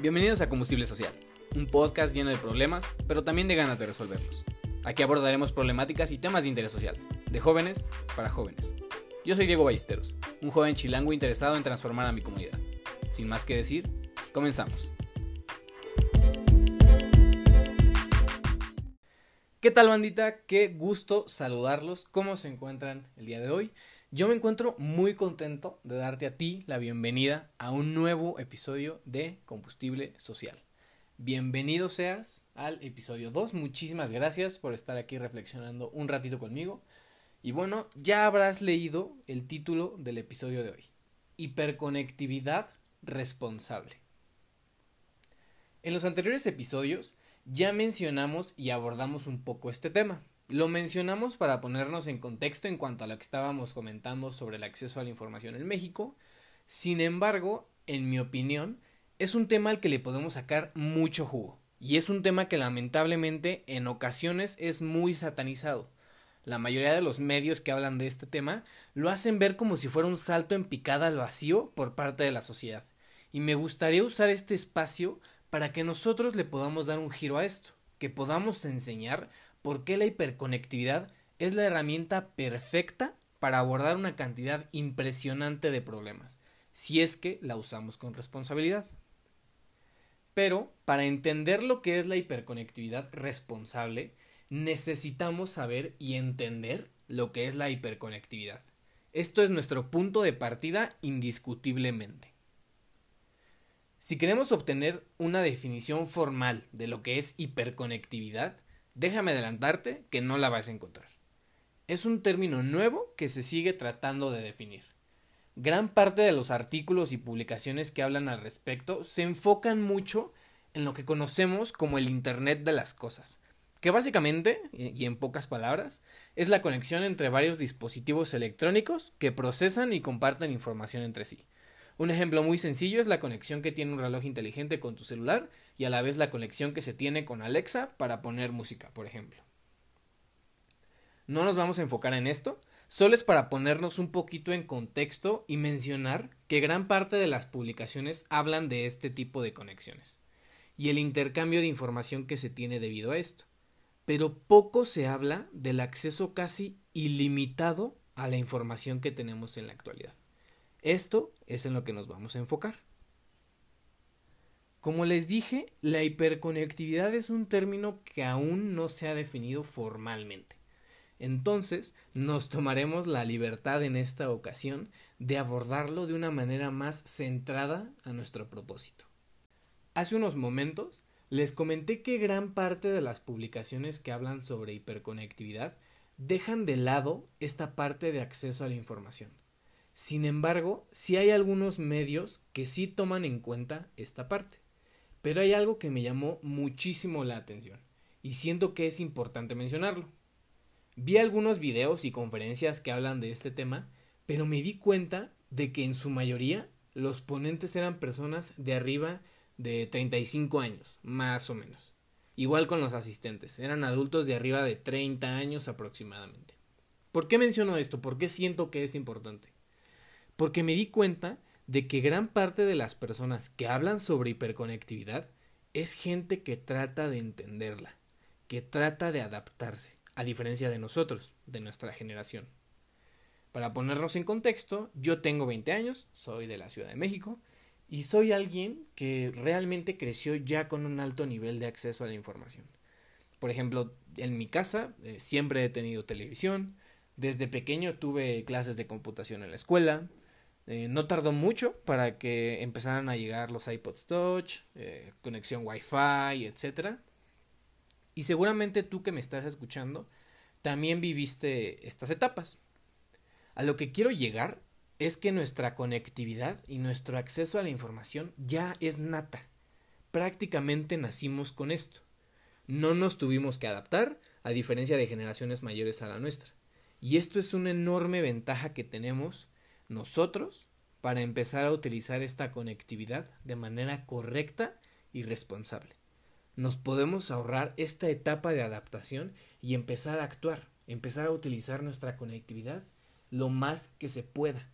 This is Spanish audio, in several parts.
Bienvenidos a Combustible Social, un podcast lleno de problemas, pero también de ganas de resolverlos. Aquí abordaremos problemáticas y temas de interés social, de jóvenes para jóvenes. Yo soy Diego Ballesteros, un joven chilango interesado en transformar a mi comunidad. Sin más que decir, comenzamos. ¿Qué tal bandita? Qué gusto saludarlos. ¿Cómo se encuentran el día de hoy? Yo me encuentro muy contento de darte a ti la bienvenida a un nuevo episodio de Combustible Social. Bienvenido seas al episodio 2. Muchísimas gracias por estar aquí reflexionando un ratito conmigo. Y bueno, ya habrás leído el título del episodio de hoy. Hiperconectividad responsable. En los anteriores episodios ya mencionamos y abordamos un poco este tema. Lo mencionamos para ponernos en contexto en cuanto a lo que estábamos comentando sobre el acceso a la información en México. Sin embargo, en mi opinión, es un tema al que le podemos sacar mucho jugo. Y es un tema que lamentablemente en ocasiones es muy satanizado. La mayoría de los medios que hablan de este tema lo hacen ver como si fuera un salto en picada al vacío por parte de la sociedad. Y me gustaría usar este espacio para que nosotros le podamos dar un giro a esto, que podamos enseñar por qué la hiperconectividad es la herramienta perfecta para abordar una cantidad impresionante de problemas, si es que la usamos con responsabilidad. Pero, para entender lo que es la hiperconectividad responsable, necesitamos saber y entender lo que es la hiperconectividad. Esto es nuestro punto de partida indiscutiblemente. Si queremos obtener una definición formal de lo que es hiperconectividad, Déjame adelantarte que no la vas a encontrar. Es un término nuevo que se sigue tratando de definir. Gran parte de los artículos y publicaciones que hablan al respecto se enfocan mucho en lo que conocemos como el Internet de las Cosas, que básicamente, y en pocas palabras, es la conexión entre varios dispositivos electrónicos que procesan y comparten información entre sí. Un ejemplo muy sencillo es la conexión que tiene un reloj inteligente con tu celular y a la vez la conexión que se tiene con Alexa para poner música, por ejemplo. No nos vamos a enfocar en esto, solo es para ponernos un poquito en contexto y mencionar que gran parte de las publicaciones hablan de este tipo de conexiones y el intercambio de información que se tiene debido a esto. Pero poco se habla del acceso casi ilimitado a la información que tenemos en la actualidad. Esto es en lo que nos vamos a enfocar. Como les dije, la hiperconectividad es un término que aún no se ha definido formalmente. Entonces, nos tomaremos la libertad en esta ocasión de abordarlo de una manera más centrada a nuestro propósito. Hace unos momentos les comenté que gran parte de las publicaciones que hablan sobre hiperconectividad dejan de lado esta parte de acceso a la información sin embargo, sí hay algunos medios que sí toman en cuenta esta parte. Pero hay algo que me llamó muchísimo la atención y siento que es importante mencionarlo. Vi algunos videos y conferencias que hablan de este tema, pero me di cuenta de que en su mayoría los ponentes eran personas de arriba de 35 años, más o menos. Igual con los asistentes, eran adultos de arriba de 30 años aproximadamente. ¿Por qué menciono esto? ¿Por qué siento que es importante? Porque me di cuenta de que gran parte de las personas que hablan sobre hiperconectividad es gente que trata de entenderla, que trata de adaptarse, a diferencia de nosotros, de nuestra generación. Para ponernos en contexto, yo tengo 20 años, soy de la Ciudad de México, y soy alguien que realmente creció ya con un alto nivel de acceso a la información. Por ejemplo, en mi casa eh, siempre he tenido televisión, desde pequeño tuve clases de computación en la escuela, eh, no tardó mucho para que empezaran a llegar los iPods Touch, eh, conexión Wi-Fi, etc. Y seguramente tú que me estás escuchando también viviste estas etapas. A lo que quiero llegar es que nuestra conectividad y nuestro acceso a la información ya es nata. Prácticamente nacimos con esto. No nos tuvimos que adaptar, a diferencia de generaciones mayores a la nuestra. Y esto es una enorme ventaja que tenemos nosotros para empezar a utilizar esta conectividad de manera correcta y responsable. Nos podemos ahorrar esta etapa de adaptación y empezar a actuar, empezar a utilizar nuestra conectividad lo más que se pueda.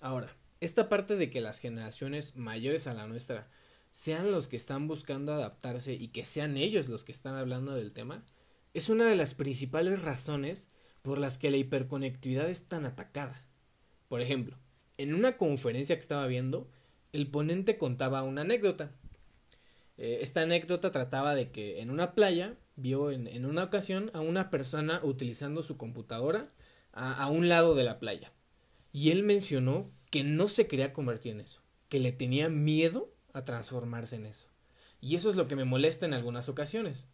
Ahora, esta parte de que las generaciones mayores a la nuestra sean los que están buscando adaptarse y que sean ellos los que están hablando del tema, es una de las principales razones por las que la hiperconectividad es tan atacada. Por ejemplo, en una conferencia que estaba viendo, el ponente contaba una anécdota. Eh, esta anécdota trataba de que en una playa vio en, una ocasión a una persona utilizando su computadora a un lado de la playa. Y él mencionó que no se quería convertir en eso, que le tenía miedo a transformarse en eso. Y eso es lo que me molesta en algunas ocasiones,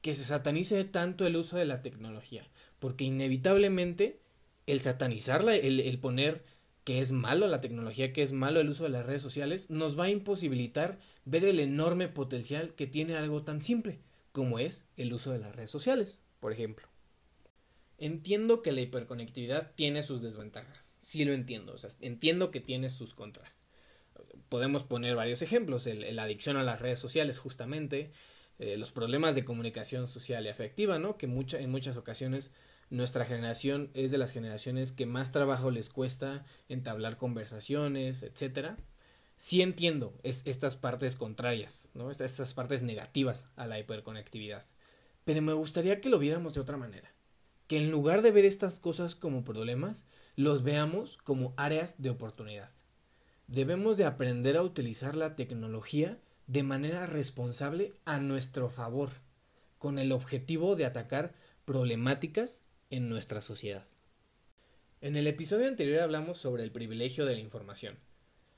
que se satanice tanto el uso de la tecnología, porque inevitablemente el satanizarla, el, el poner que es malo la tecnología, que es malo el uso de las redes sociales, nos va a imposibilitar ver el enorme potencial que tiene algo tan simple como es el uso de las redes sociales, por ejemplo. Entiendo que la hiperconectividad tiene sus desventajas, sí lo entiendo, o sea, entiendo que tiene sus contras. Podemos poner varios ejemplos, la adicción a las redes sociales justamente, eh, los problemas de comunicación social y afectiva, ¿no? Que mucha, en muchas ocasiones nuestra generación es de las generaciones que más trabajo les cuesta entablar conversaciones, etcétera. Sí entiendo es, estas partes contrarias, ¿no? estas partes negativas a la hiperconectividad. Pero me gustaría que lo viéramos de otra manera que en lugar de ver estas cosas como problemas, los veamos como áreas de oportunidad. Debemos de aprender a utilizar la tecnología de manera responsable a nuestro favor, con el objetivo de atacar problemáticas en nuestra sociedad. En el episodio anterior hablamos sobre el privilegio de la información.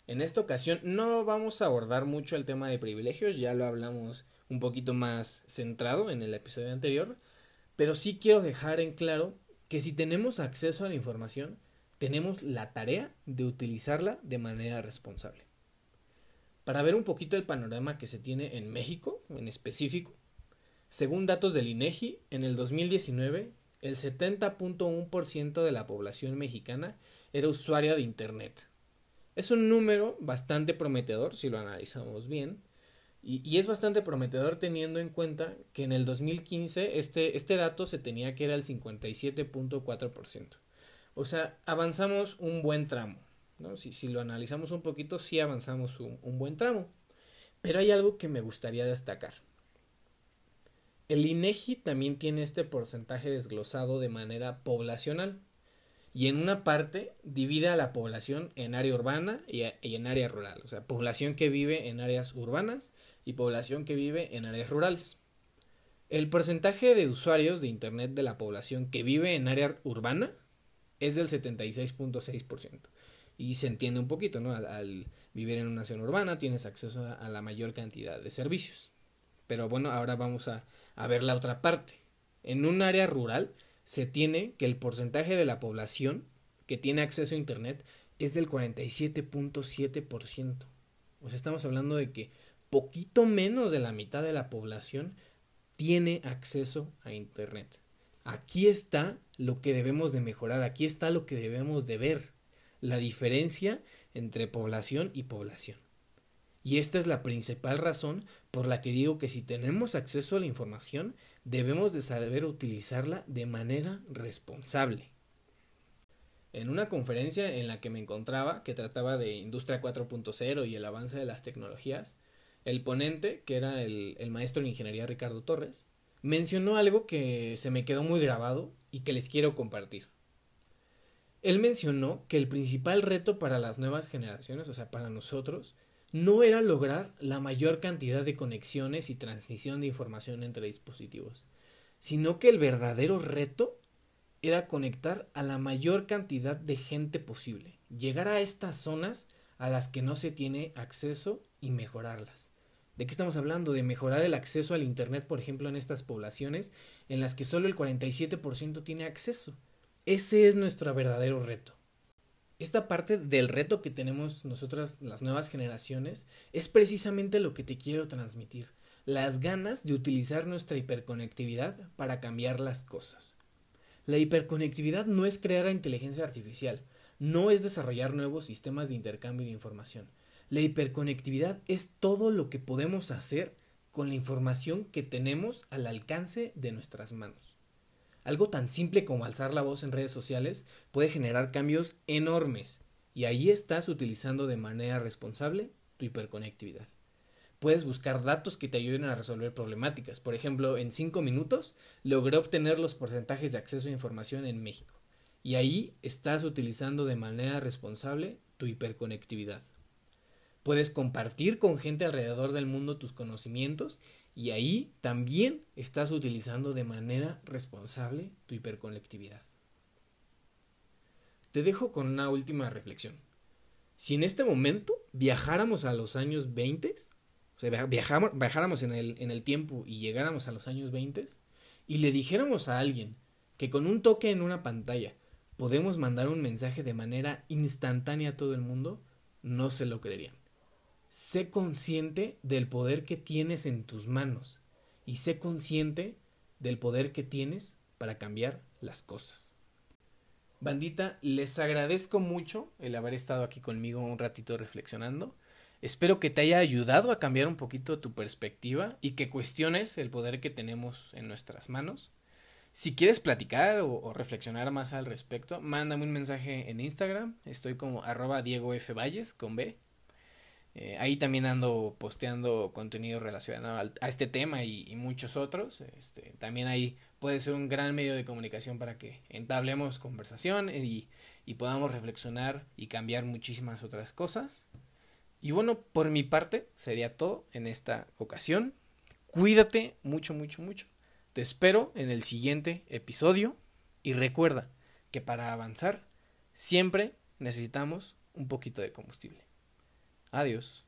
En esta ocasión no vamos a abordar mucho el tema de privilegios, ya lo hablamos un poquito más centrado en el episodio anterior, pero sí quiero dejar en claro que si tenemos acceso a la información, tenemos la tarea de utilizarla de manera responsable. Para ver un poquito el panorama que se tiene en México en específico, según datos del INEGI, en el 2019 el 70.1% de la población mexicana era usuaria de Internet. Es un número bastante prometedor si lo analizamos bien, y, es bastante prometedor teniendo en cuenta que en el 2015 este, este dato se tenía que era el 57.4%. O sea, avanzamos un buen tramo. ¿No? Si, lo analizamos un poquito, sí avanzamos un, buen tramo. Pero hay algo que me gustaría destacar. El INEGI también tiene este porcentaje desglosado de manera poblacional y en una parte divide a la población en área urbana y, en área rural, o sea, población que vive en áreas urbanas y población que vive en áreas rurales. El porcentaje de usuarios de Internet de la población que vive en área urbana es del 76.6%. Y se entiende un poquito, ¿no? Al, vivir en una zona urbana tienes acceso a, la mayor cantidad de servicios. Pero bueno, ahora vamos a, a ver la otra parte. En un área rural se tiene que el porcentaje de la población que tiene acceso a Internet es del 47.7%. O sea, estamos hablando de que poquito menos de la mitad de la población tiene acceso a Internet. Aquí está lo que debemos de mejorar, aquí está lo que debemos de ver, la diferencia entre población y población. Y esta es la principal razón por la que digo que si tenemos acceso a la información, debemos de saber utilizarla de manera responsable. En una conferencia en la que me encontraba, que trataba de Industria 4.0 y el avance de las tecnologías, el ponente, que era el, el maestro en ingeniería Ricardo Torres, mencionó algo que se me quedó muy grabado y que les quiero compartir. Él mencionó que el principal reto para las nuevas generaciones, o sea, para nosotros, no era lograr la mayor cantidad de conexiones y transmisión de información entre dispositivos, sino que el verdadero reto era conectar a la mayor cantidad de gente posible, llegar a estas zonas a las que no se tiene acceso y mejorarlas. ¿De qué estamos hablando? De mejorar el acceso al Internet, por ejemplo, en estas poblaciones en las que solo el 47% tiene acceso. Ese es nuestro verdadero reto. Esta parte del reto que tenemos nosotras, las nuevas generaciones, es precisamente lo que te quiero transmitir. Las ganas de utilizar nuestra hiperconectividad para cambiar las cosas. La hiperconectividad no es crear la inteligencia artificial, no es desarrollar nuevos sistemas de intercambio de información la hiperconectividad es todo lo que podemos hacer con la información que tenemos al alcance de nuestras manos. Algo tan simple como alzar la voz en redes sociales puede generar cambios enormes y ahí estás utilizando de manera responsable tu hiperconectividad. Puedes buscar datos que te ayuden a resolver problemáticas. Por ejemplo, en 5 minutos logré obtener los porcentajes de acceso a información en México. Y ahí estás utilizando de manera responsable tu hiperconectividad. Puedes compartir con gente alrededor del mundo tus conocimientos y ahí también estás utilizando de manera responsable tu hiperconectividad. Te dejo con una última reflexión. Si en este momento viajáramos a los años 20, o sea, viajáramos en el, en el tiempo y llegáramos a los años 20 y le dijéramos a alguien que con un toque en una pantalla podemos mandar un mensaje de manera instantánea a todo el mundo, no se lo creerían. Sé consciente del poder que tienes en tus manos y sé consciente del poder que tienes para cambiar las cosas. Bandita, les agradezco mucho el haber estado aquí conmigo un ratito reflexionando. Espero que te haya ayudado a cambiar un poquito tu perspectiva y que cuestiones el poder que tenemos en nuestras manos. Si quieres platicar o, reflexionar más al respecto, mándame un mensaje en Instagram. Estoy como arroba Diego F. Valles con B. Eh, ahí también ando posteando contenido relacionado a este tema y, muchos otros. Este, también ahí puede ser un gran medio de comunicación para que entablemos conversación y, y podamos reflexionar y cambiar muchísimas otras cosas. Y bueno, por mi parte sería todo en esta ocasión. Cuídate mucho, mucho, mucho. Te espero en el siguiente episodio y recuerda que para avanzar siempre necesitamos un poquito de combustible. Adiós.